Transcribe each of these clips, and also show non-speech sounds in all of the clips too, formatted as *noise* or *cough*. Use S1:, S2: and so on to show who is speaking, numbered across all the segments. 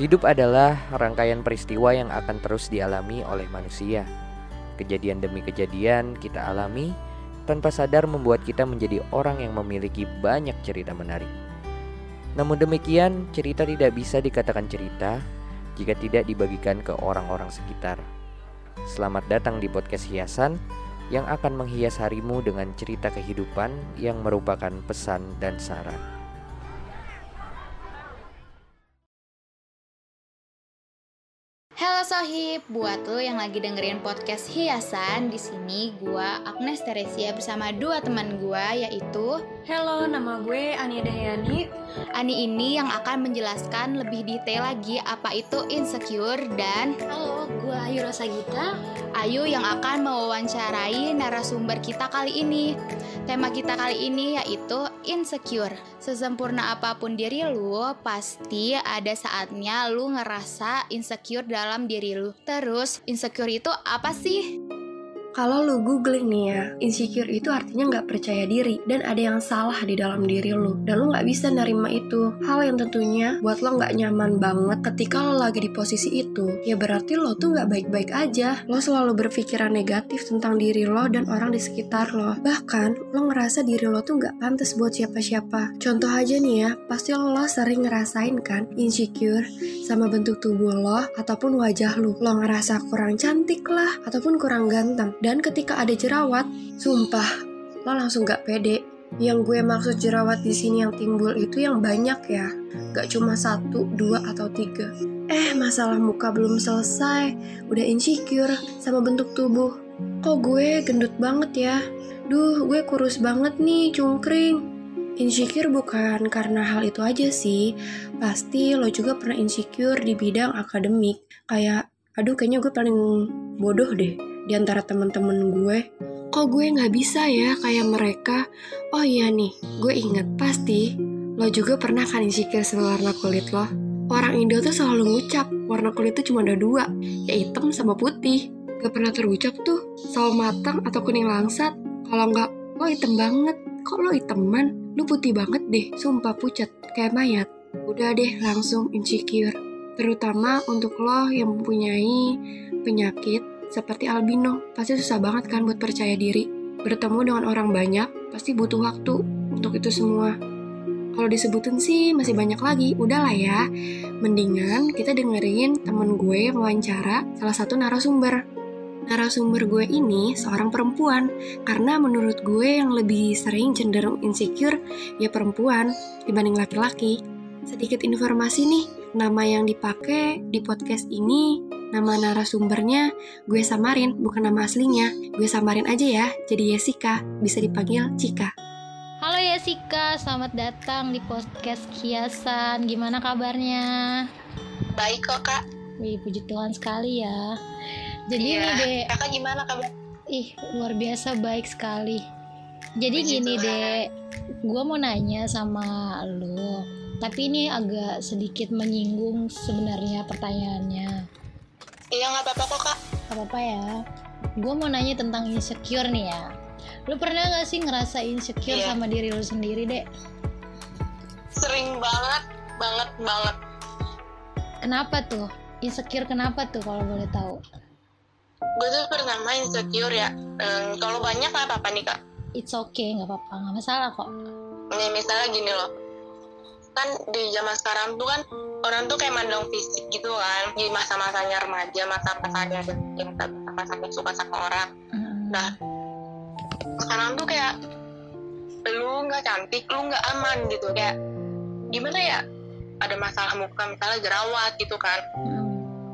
S1: Hidup adalah rangkaian peristiwa yang akan terus dialami oleh manusia. Kejadian demi kejadian kita alami tanpa sadar membuat kita menjadi orang yang memiliki banyak cerita menarik. Namun demikian, cerita tidak bisa dikatakan cerita jika tidak dibagikan ke orang-orang sekitar. Selamat datang di podcast Hiasan yang akan menghias harimu dengan cerita kehidupan yang merupakan pesan dan saran.
S2: Halo Sohib, buat lo yang lagi dengerin podcast Hiasan, di sini gua Agnes Teresia bersama dua teman gua yaitu
S3: Halo, nama gue Ania Dahyani.
S2: Ani ini yang akan menjelaskan lebih detail lagi apa itu insecure dan
S3: Halo, gue Ayu Rosagita.
S2: Ayu yang akan mewawancarai narasumber kita kali ini. Tema kita kali ini yaitu insecure. Sesempurna apa pun diri lu, pasti ada saatnya lu ngerasa insecure dalam diri lu. Terus, insecure itu apa sih?
S3: Kalau lu googling nih ya, insecure itu artinya nggak percaya diri dan ada yang salah di dalam diri lu dan lu nggak bisa nerima itu. Hal yang tentunya buat lo nggak nyaman banget ketika lo lagi di posisi itu. Ya berarti lo tuh nggak baik-baik aja. Lo selalu berpikiran negatif tentang diri lo dan orang di sekitar lo. Bahkan lo ngerasa diri lo tuh nggak pantas buat siapa-siapa. Contoh aja nih ya, pasti lo sering ngerasain kan insecure sama bentuk tubuh lo ataupun wajah lu. Lo ngerasa kurang cantik lah ataupun kurang ganteng. Dan ketika ada jerawat, sumpah, lo langsung gak pede. Yang gue maksud jerawat di sini yang timbul itu yang banyak ya, gak cuma satu, dua, atau tiga. Eh, masalah muka belum selesai, udah insecure sama bentuk tubuh. Kok gue gendut banget ya? Duh, gue kurus banget nih, cungkring. Insecure bukan karena hal itu aja sih. Pasti lo juga pernah insecure di bidang akademik. Kayak, aduh kayaknya gue paling bodoh deh di antara temen-temen gue. Kok gue nggak bisa ya kayak mereka? Oh iya nih, gue inget pasti lo juga pernah kan insecure sama warna kulit lo. Orang Indo tuh selalu ngucap warna kulit tuh cuma ada dua, ya hitam sama putih. Gak pernah terucap tuh, sawo matang atau kuning langsat. Kalau nggak, lo hitam banget. Kok lo hiteman? Lu putih banget deh, sumpah pucat, kayak mayat. Udah deh langsung insecure. Terutama untuk lo yang mempunyai penyakit seperti albino, pasti susah banget kan buat percaya diri. Bertemu dengan orang banyak, pasti butuh waktu untuk itu semua. Kalau disebutin sih masih banyak lagi, udahlah ya. Mendingan kita dengerin temen gue yang wawancara salah satu narasumber. Narasumber gue ini seorang perempuan, karena menurut gue yang lebih sering cenderung insecure ya perempuan dibanding laki-laki. Sedikit informasi nih, nama yang dipakai di podcast ini Nama narasumbernya gue samarin, bukan nama aslinya. Gue samarin aja ya, jadi Jessica, bisa dipanggil Cika.
S2: Halo Jessica, selamat datang di podcast Kiasan. Gimana kabarnya?
S4: Baik kok kak.
S2: Wih, puji Tuhan sekali ya. Jadi
S4: Iya.
S2: ini deh,
S4: Kakak gimana kabar?
S2: ih luar biasa baik sekali. Jadi
S4: Puji
S2: gini
S4: Tuhan.
S2: deh, gue mau nanya sama lo. Tapi ini agak sedikit menyinggung sebenarnya pertanyaannya.
S4: Iya nggak apa-apa kok kak.
S2: Gak apa-apa ya. Gue mau nanya tentang insecure nih ya. Lu pernah gak sih ngerasa insecure
S4: Iya.
S2: sama diri lu sendiri, Dek?
S4: Sering banget, banget, banget.
S2: Kenapa tuh? Insecure kenapa tuh kalau boleh tahu?
S4: Gue tuh pertama insecure ya. Ehm, kalau banyak nggak apa-apa nih kak.
S2: It's okay, nggak apa-apa, nggak masalah kok.
S4: Nih misalnya gini loh. Kan di zaman sekarang tuh kan orang tuh kayak mandang fisik gitu kan. Di masa-masanya remaja, masa-masanya cinta, masa-masanya suka sama orang.
S2: Mm-mm.
S4: Nah, sekarang tuh kayak lu nggak cantik, lu nggak aman gitu kayak gimana ya? Ada masalah muka misalnya jerawat gitu kan.
S2: Mm.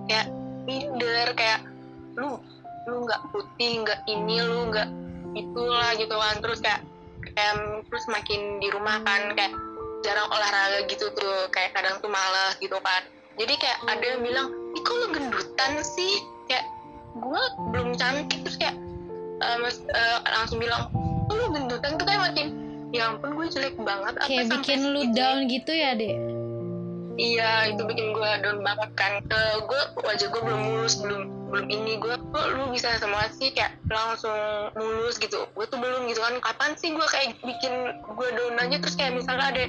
S4: kayak minder kayak lu lu nggak putih nggak ini lu nggak itulah gitu kan terus kayak kayak terus makin di rumah kan kayak jarang olahraga gitu tuh kayak kadang tuh malas gitu kan jadi kayak ada yang bilang ih kok lu gendutan sih kayak gue belum cantik terus kayak eh, mas- eh, langsung bilang "Kok lu gendutan tuh kayak makin ya ampun gue jelek banget apa
S2: Kayak
S4: sampai
S2: bikin lu
S4: segitunya?"
S2: down gitu ya, Dek?
S4: Iya itu bikin gue down banget kan. Ke gue wajah gue belum mulus belum belum ini gue kok lu bisa semua sih kayak langsung mulus gitu. Gue tuh belum gitu kan. Kapan sih gue kayak bikin gue down aja terus kayak misalnya ada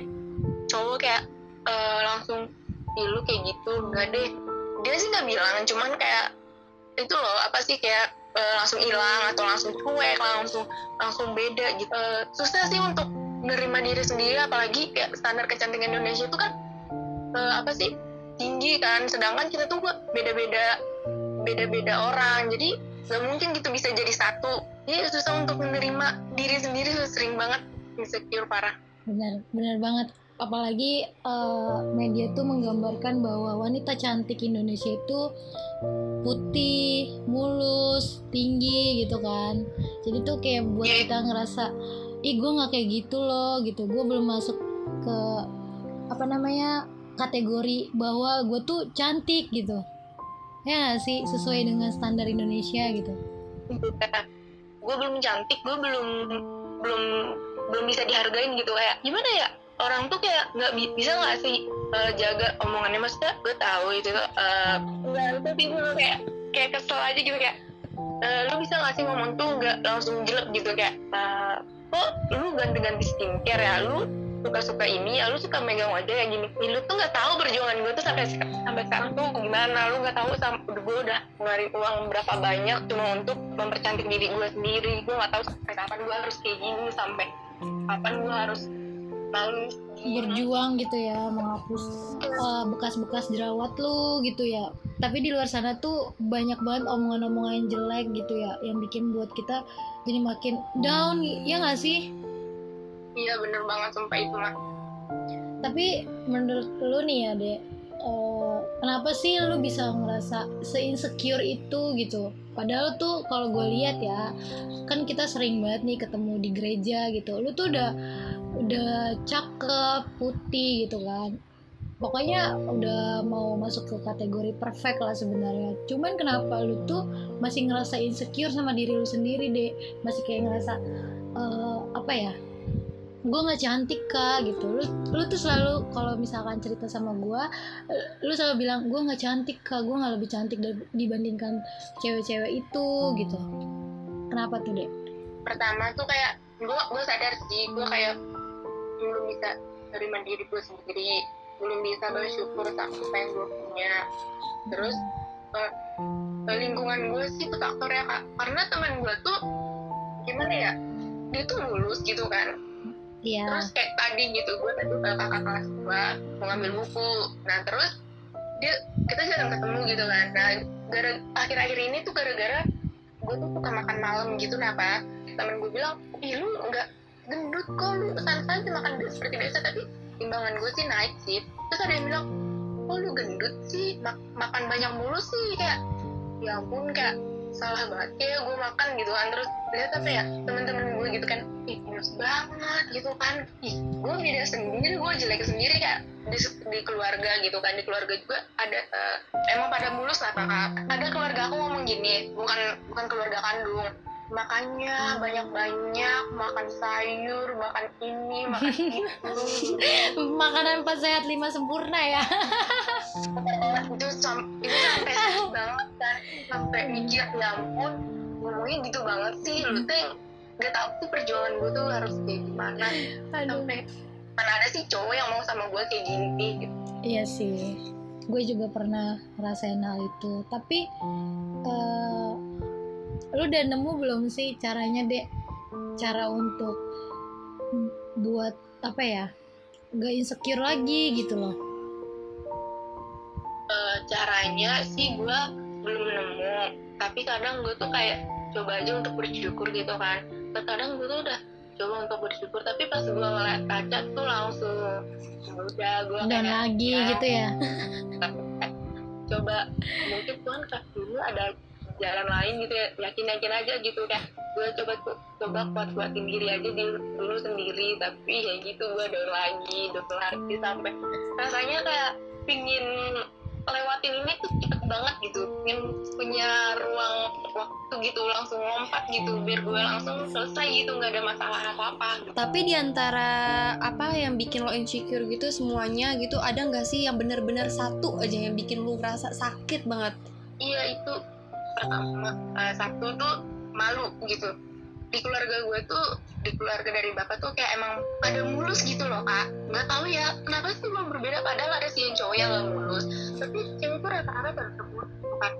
S4: cowok kayak eh, langsung Ih, lu kayak gitu nggak deh. Dia sih nggak bilang cuman kayak itu loh apa sih kayak eh, langsung hilang atau langsung cuek langsung langsung beda gitu. Eh, susah sih untuk menerima diri sendiri apalagi kayak standar kecantikan Indonesia itu kan eh, apa sih tinggi kan. Sedangkan kita tuh beda-beda beda-beda orang. Jadi nggak mungkin gitu bisa jadi satu. Jadi susah untuk menerima diri sendiri sering banget insecure parah.
S5: Benar benar banget apalagi eh, media tuh menggambarkan bahwa wanita cantik Indonesia itu putih mulus tinggi gitu kan. Jadi tuh kayak buat
S4: Iya.
S5: kita ngerasa ih gue nggak kayak gitu loh gitu. Gue belum masuk ke apa namanya kategori bahwa gue tuh cantik gitu. Ya nggak sih? Sesuai dengan standar Indonesia gitu.
S4: Gue belum cantik gue belum belum belum bisa dihargain gitu. Kayak gimana ya orang tuh kayak nggak bi- bisa nggak sih eh, jaga omongannya? Maksudnya gue tahu itu nggak tapi gue kayak kayak kesel aja gitu kayak eh, lu bisa nggak sih ngomong tuh nggak langsung jelek gitu kayak eh, kok lu ganti-ganti skincare ya? Lu suka-suka ini ya lu suka megang wajah ya gini. Lu tuh nggak tahu perjuangan gue tuh sampai sampai sekarang tuh gimana. Lu nggak tahu sam- gue udah ngeluarin uang berapa banyak cuma untuk mempercantik diri gue sendiri. Gue nggak tahu sampai kapan gue harus kayak gini sampai kapan gue harus malu
S5: berjuang gitu ya menghapus uh, bekas-bekas jerawat lu gitu ya. Tapi di luar sana tuh banyak banget omongan-omongan jelek gitu ya yang bikin buat kita jadi makin down ya nggak sih?
S4: Iya bener banget sumpah itu mah
S5: tapi menurut lu nih ya dek uh, kenapa sih lu bisa ngerasa se-insecure itu gitu? Padahal tuh kalau gue lihat ya kan kita sering banget nih ketemu di gereja gitu. Lu tuh udah udah cakep putih gitu kan. Pokoknya udah mau masuk ke kategori perfect lah sebenarnya. Cuman kenapa lu tuh masih ngerasa insecure sama diri lu sendiri deh masih kayak ngerasa eh, apa ya gue nggak cantik kak gitu. Lu lu tuh selalu kalau misalkan cerita sama gue lu selalu bilang gue nggak cantik kak gue nggak lebih cantik dibandingkan cewek-cewek itu gitu. Kenapa tuh dek?
S4: Pertama tuh kayak gue gue sadar sih gue kayak belum bisa terima diri gue sendiri belum bisa bersyukur sama apa yang gue punya. Terus eh, lingkungan gue sih itu faktornya kak. Karena teman gue tuh gimana ya dia tuh lulus gitu kan
S5: iya.
S4: Terus kayak tadi gitu gue tadi ke kakak kelas gue mau ngambil buku. Nah terus dia kita jarang ketemu gitu kan. Nah gara akhir-akhir ini tuh gara-gara gue tuh suka makan malam gitu kenapa temen gue bilang ih lu nggak gendut kok lu sana aja makan seperti biasa. Tapi timbangan gue sih naik sih. Terus ada yang bilang kok lu gendut sih? Mak- makan banyak mulu sih. Kayak ya ampun kayak salah banget kayak gue makan gitu kan. Terus lihat apa ya teman-teman gue gitu kan ih kurus banget gitu kan. Gue beda sendiri gue jelek sendiri kayak di, di keluarga gitu kan di keluarga juga ada eh, emang pada mulus lah kakak. Ada keluarga aku ngomong gini bukan bukan keluarga kandung. Makanya banyak-banyak makan sayur makan ini makan itu. *laughs*
S5: Makanan empat sehat lima sempurna ya. *laughs*
S4: Itu sam itu sampai banget kan. Sampai mikir ya ampun ngomongnya gitu banget sih. Lu tuh yang gak tau sih perjuangan gue tuh harus kayak gimana
S5: aduh
S4: sampai mana ada sih cowok yang mau sama gue kayak gini gitu
S5: Iya sih, gue juga pernah ngerasain hal itu. Tapi eh, lu udah nemu belum sih caranya dek? Cara untuk buat apa ya? Gak insecure lagi gitu loh.
S4: Eh, caranya sih gue belum nemu tapi kadang gue tuh kayak coba aja untuk bersyukur gitu kan terkadang gue tuh udah coba untuk bersyukur tapi pas gue ngeliat kaca tuh langsung "Ya udah gue
S5: Dan lagi gitu ya. *laughs*
S4: coba mungkin Tuhan kasih dulu ada jalan lain gitu ya yakin yakin aja gitu kayak gue coba coba kuat kuatin diri aja di, dulu sendiri tapi ya gitu gue down lagi down lagi sampai rasanya kayak pingin lewatin ini tuh cepet banget gitu pingin punya ruang waktu gitu langsung lompat gitu biar gue langsung selesai gitu nggak ada masalah apa apa gitu.
S3: Tapi di antara apa yang bikin lo insecure gitu semuanya gitu ada nggak sih yang benar-benar satu aja yang bikin lo ngerasa sakit banget?
S4: iya itu pertama eh, satu tuh malu gitu di keluarga gue tuh di keluarga dari bapak tuh kayak emang pada mulus gitu loh kak. Nggak tahu ya kenapa sih emang berbeda? Padahal ada sih yang cowok yang gak mulus. Tapi cewek tuh rata-rata gitu kan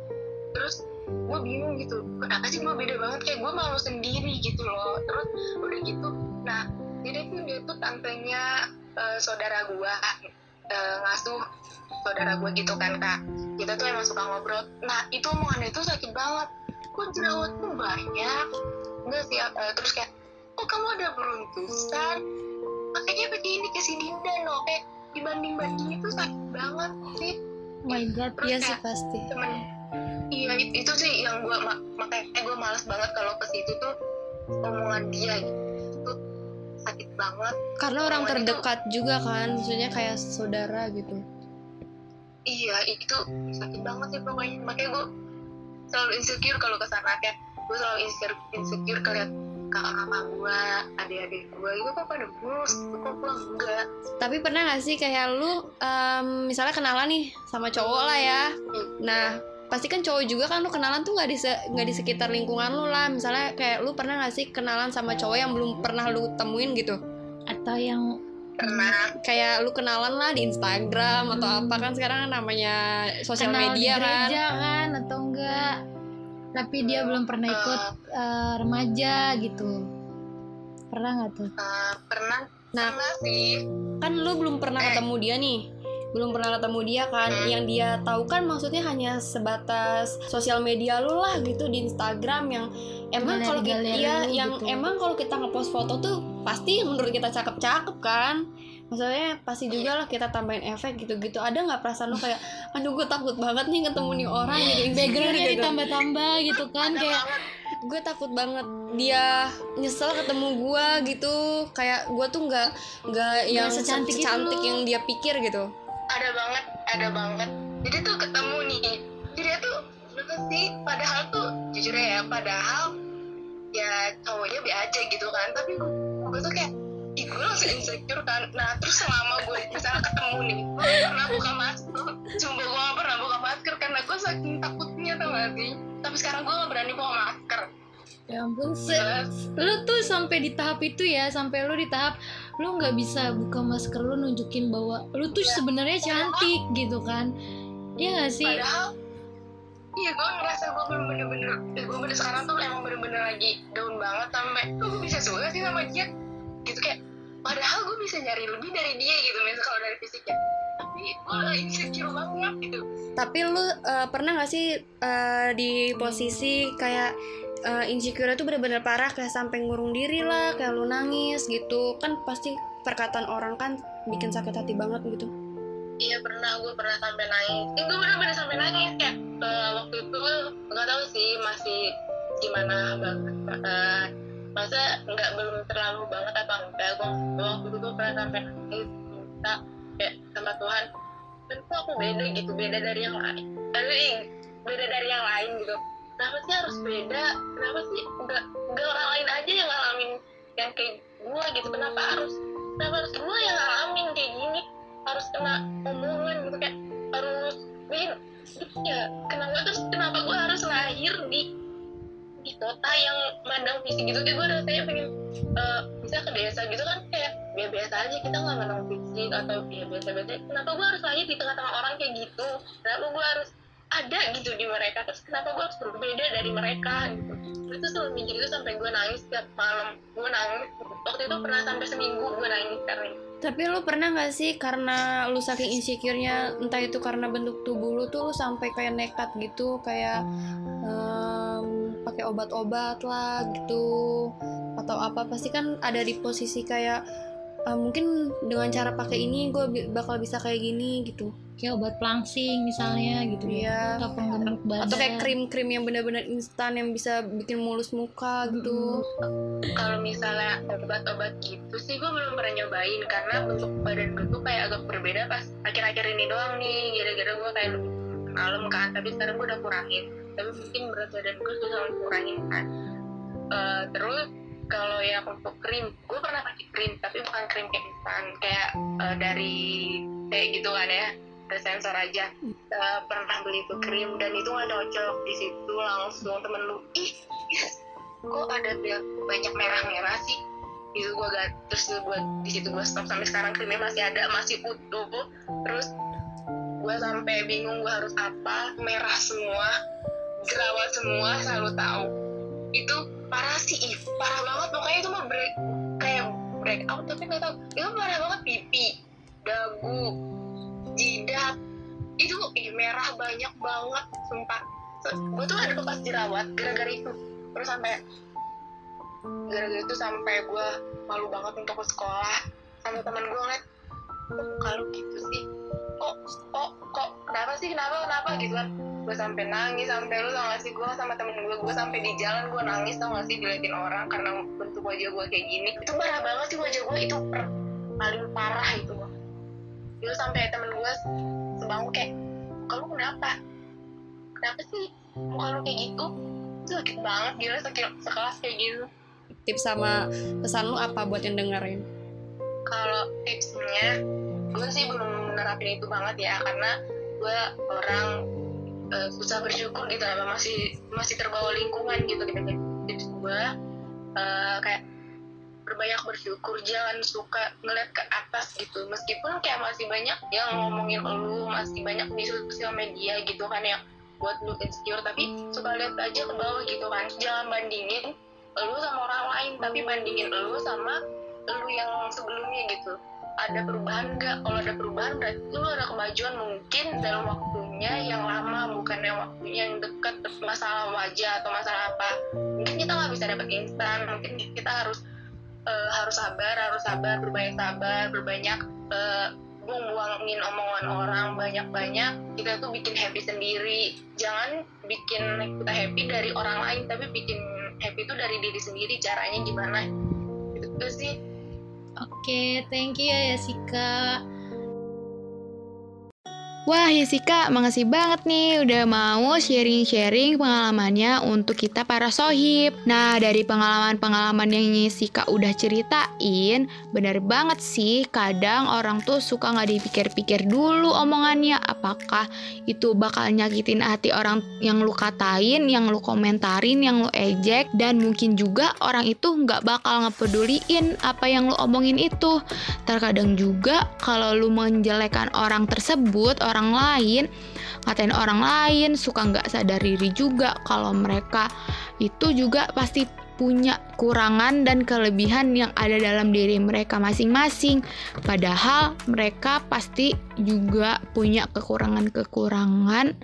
S4: terus gue bingung gitu kenapa sih gue beda banget? Kayak gue malu sendiri gitu loh. Terus udah gitu nah jadi tuh dia tuh tantenya eh, saudara gue eh, ngasuh saudara gue gitu kan kak. Kita tuh emang suka ngobrol. Nah itu omongannya itu sakit banget. Kok jerawat tuh banyak enggak sih eh, terus kayak oh kamu ada beruntusan makanya pakai ini ke sini loh. Kayak dibanding banding itu sakit banget sih.
S5: Oh my god
S4: Terus
S5: iya sih pasti.
S4: temen iya it- itu sih yang gue makanya gue males banget kalau ke situ tuh omongan dia gitu. Itu sakit banget.
S6: Karena orang
S4: Omongan itu-
S6: terdekat juga kan, maksudnya kayak saudara gitu.
S4: iya itu sakit banget sih pokoknya. Makanya gue selalu insecure kalau ke sana kayak gue selalu insecure insecure kalian kakak-kakak gue adik-adik gue itu kok pada mulus kok gue enggak
S6: Tapi pernah gak sih kayak lu em, misalnya kenalan nih sama cowok lah ya. Nah, pasti kan cowok juga kan lu kenalan tuh nggak di se- nggak di sekitar lingkungan lu lah. Misalnya kayak lu pernah gak sih kenalan sama cowok yang belum pernah lu temuin gitu?
S5: atau yang
S4: pernah
S6: Kayak lu kenalan lah di Instagram atau apa kan sekarang namanya sosial
S5: kenal
S6: media
S5: di
S6: kan.
S5: gereja kan tapi dia belum pernah ikut
S4: eh,
S5: eh, remaja gitu. Pernah nggak tuh?
S4: Eh, pernah.
S6: Nah,
S4: pernah sih.
S6: kan lu belum pernah
S4: Eh.
S6: ketemu dia nih. Belum pernah ketemu dia kan.
S4: Hmm.
S6: yang dia tahu kan maksudnya hanya sebatas sosial media lu lah gitu di Instagram yang emang kalau kita ya yang
S5: gitu.
S6: emang kalau kita ngepost foto tuh pasti menurut kita cakep-cakep kan maksudnya pasti juga lah kita tambahin efek gitu-gitu. Ada nggak perasaan lu kayak aduh gue takut banget nih ketemu nih orang gitu. Insecure
S5: backgroundnya
S6: gitu
S5: ditambah-tambah gitu kan
S4: ada
S5: kayak
S4: banget.
S6: Gue takut banget dia nyesel ketemu gue gitu. Kayak gue tuh nggak nggak yang
S5: secantik itu
S6: secantik
S5: lu.
S6: yang dia pikir gitu.
S4: Ada banget ada banget. Jadi tuh ketemu nih. Jadi dia tuh apa sih. Padahal tuh jujur ya padahal ya cowoknya be aja gitu kan. Tapi gue, gue tuh kayak langsung insecure kan. Nah terus selama gue misalnya ketemu nih gue pernah buka masker. Cuma gue gak pernah buka masker karena gue saking takutnya tau gak sih? Tapi sekarang gue gak berani buka masker.
S5: Ya ampun se
S4: Terus,
S5: lu tuh sampai di tahap itu ya sampai lu di tahap lu nggak bisa buka masker lu nunjukin bahwa lu tuh sebenarnya cantik gitu kan. Iya gak sih?
S4: Padahal iya gue ngerasa gue belum bener-bener gue bener sekarang tuh emang bener-bener lagi down banget sampai gue bisa suka sih sama dia padahal gue bisa nyari lebih dari dia gitu misal kalau dari fisiknya. Tapi gue insecure banget gitu.
S6: Tapi lu eh, pernah gak sih eh, di posisi kayak eh, insecure itu bener-bener parah kayak sampai ngurung diri lah kayak lu nangis gitu. Kan pasti perkataan orang kan bikin sakit hati banget gitu.
S4: Iya pernah. Gue pernah sampai nangis. Eh, gue bener-bener sampai nangis. Kayak eh, waktu itu nggak tahu sih masih gimana banget eh, masa nggak belum terlalu banget atau enggak gue waktu itu pernah sampai minta kayak sama Tuhan kan kok aku beda gitu? Beda dari yang lain. Tapi beda dari yang lain gitu. Kenapa sih harus beda? Kenapa sih nggak nggak orang lain aja yang ngalamin yang kayak gue gitu? Kenapa harus kenapa harus gue yang ngalamin kayak gini? Harus kena omongan gitu kayak harus bikin ya kenapa terus kenapa gue harus lahir di di kota yang mandang fisik gitu kayak gue rasanya pengen eh, bisa ke desa gitu kan kayak ya biasa aja kita nggak mandang fisik atau ya biasa biasa kenapa gue harus lahir di tengah-tengah orang kayak gitu? Kenapa gue harus ada gitu di mereka? Terus kenapa gue harus berbeda dari mereka gitu? Itu selalu mikir itu sampai gue nangis setiap malam. Gue nangis waktu itu pernah sampai seminggu gue nangis karena.
S6: Tapi lu pernah gak sih karena lu saking insecure-nya entah itu karena bentuk tubuh lu tuh sampai kayak nekat gitu kayak em, pakai obat-obat lah gitu. Atau apa pasti kan ada di posisi kayak eh, mungkin dengan cara pakai ini gue bakal bisa kayak gini gitu.
S5: Kayak obat pelangsing misalnya gitu
S6: Iya.
S5: atau penggemuk badan.
S6: Atau kayak krim-krim yang benar-benar instan yang bisa bikin mulus muka gitu.
S4: Kalau misalnya obat-obat gitu sih gue belum pernah nyobain. Karena bentuk badan gue tuh kayak agak berbeda pas akhir-akhir ini doang nih. Gara-gara gue kayak malam kan tapi sekarang gue udah kurangin. Tapi mungkin berat badan gue susah untuk kurangin kan. Eh, terus kalau yang untuk krim gue pernah pakai krim tapi bukan krim kayak instan kayak eh, dari kayak gitu kan ya sensor aja. Eh, pernah beli tuh krim dan itu nggak cocok. Di situ langsung temen lu ih yes, kok ada banyak merah-merah sih. Itu gue gak terus gue di situ gue stop. Sampai sekarang krimnya masih ada masih utuh. Terus gue sampai bingung gue harus apa. Merah semua jerawat semua selalu tahu. Itu parah sih ih parah banget. Pokoknya itu mah break kayak break out tapi nggak tahu. Itu parah banget pipi dagu jidat. Itu ih, merah banyak banget sumpah. Gue tuh ada bekas jerawat gara-gara itu. Terus sampai gara-gara itu sampai gue malu banget untuk ke sekolah. Sama teman gue ngeliat kalau gitu sih kok kok kok kenapa sih kenapa kenapa gitu kan? Gue sampai nangis sampai lu tau gak sih? Gue sama temen gue gue sampai di jalan gue nangis tau gak sih? Diliatin orang karena bentuk wajah gue kayak gini. Itu parah banget sih wajah gue itu per, paling parah itu. Itu sampai temen gue sebangku kayak kalau kenapa? Kenapa sih muka lu kayak gitu? Itu sakit banget gila sekelas kayak gitu.
S3: Tips sama pesan lu apa buat yang dengerin?
S4: Kalau tipsnya gue sih belum menerapin itu banget ya karena gue orang uh, susah bersyukur gitu apa masih masih terbawa lingkungan gitu gitu tips gue uh, kayak berbanyak bersyukur jangan suka ngeliat ke atas gitu. Meskipun kayak masih banyak yang ngomongin lu masih banyak di sosial media gitu kan yang buat lu insecure tapi suka lihat aja ke bawah gitu kan. Jangan bandingin lu sama orang lain tapi bandingin lu sama lu yang sebelumnya gitu. Ada perubahan nggak? Kalau ada perubahan berarti lu ada kemajuan mungkin dalam waktunya yang lama bukan yang waktunya yang dekat masalah wajah atau masalah apa. Mungkin kita nggak bisa dapat instan mungkin kita harus uh, harus sabar harus sabar berbanyak sabar berbanyak uh, buang-buangin omongan orang banyak-banyak. Kita tuh bikin happy sendiri. Jangan bikin kita happy dari orang lain tapi bikin happy itu dari diri sendiri caranya gimana? Itu sih
S5: Oke, thank you ya Yasika.
S2: Wah Yesika, makasih banget nih udah mau sharing-sharing pengalamannya untuk kita para sohib. Nah, dari pengalaman-pengalaman yang Yesika udah ceritain, bener banget sih kadang orang tuh suka nggak dipikir-pikir dulu omongannya. Apakah itu bakal nyakitin hati orang yang lu katain, yang lu komentarin, yang lu ejek, dan mungkin juga orang itu nggak bakal ngepeduliin apa yang lu omongin itu. Terkadang juga kalau lu menjelekan orang tersebut, orang lain ngatain orang lain suka nggak sadar diri juga kalau mereka itu juga pasti punya kurangan dan kelebihan yang ada dalam diri mereka masing-masing. Padahal mereka pasti juga punya kekurangan-kekurangan.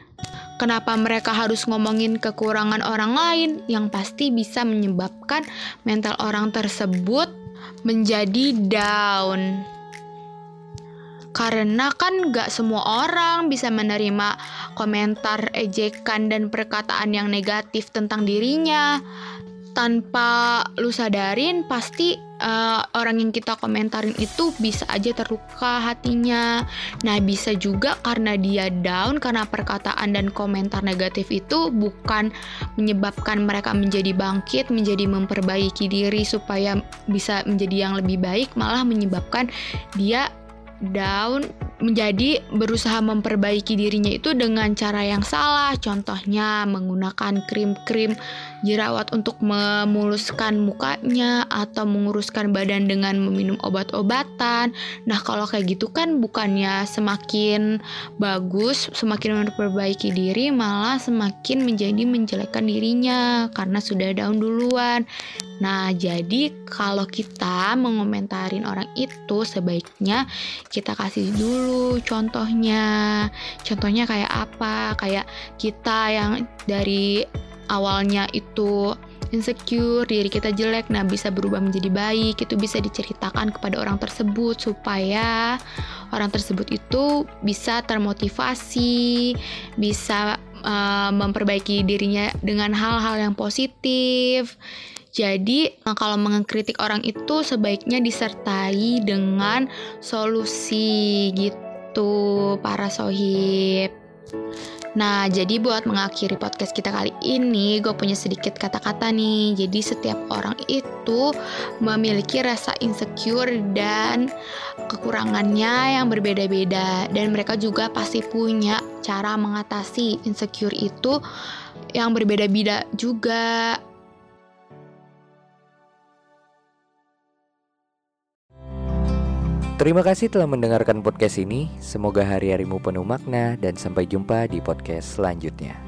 S2: Kenapa mereka harus ngomongin kekurangan orang lain yang pasti bisa menyebabkan mental orang tersebut menjadi down karena kan gak semua orang bisa menerima komentar, ejekan, dan perkataan yang negatif tentang dirinya. Tanpa lu sadarin, pasti uh, orang yang kita komentarin itu bisa aja terluka hatinya. Nah, bisa juga karena dia down karena perkataan dan komentar negatif itu bukan menyebabkan mereka menjadi bangkit, menjadi memperbaiki diri supaya bisa menjadi yang lebih baik, malah menyebabkan dia down menjadi berusaha memperbaiki dirinya itu dengan cara yang salah. Contohnya menggunakan krim-krim jerawat untuk memuluskan mukanya atau menguruskan badan dengan meminum obat-obatan. Nah kalau kayak gitu kan bukannya semakin bagus semakin memperbaiki diri malah semakin menjadi menjelekkan dirinya karena sudah down duluan Nah, jadi kalau kita mengomentarin orang itu sebaiknya kita kasih dulu contohnya. Contohnya kayak apa? Kayak kita yang dari awalnya itu insecure, diri kita jelek, nah bisa berubah menjadi baik, itu bisa diceritakan kepada orang tersebut supaya orang tersebut itu bisa termotivasi, bisa uh, memperbaiki dirinya dengan hal-hal yang positif. Jadi, kalau mengkritik orang itu sebaiknya disertai dengan solusi gitu, para sohib. Nah, jadi buat mengakhiri podcast kita kali ini, gue punya sedikit kata-kata nih. Jadi setiap orang itu memiliki rasa insecure dan kekurangannya yang berbeda-beda. Dan mereka juga pasti punya cara mengatasi insecure itu yang berbeda-beda juga.
S1: Terima kasih telah mendengarkan podcast ini. Semoga hari-harimu penuh makna dan sampai jumpa di podcast selanjutnya.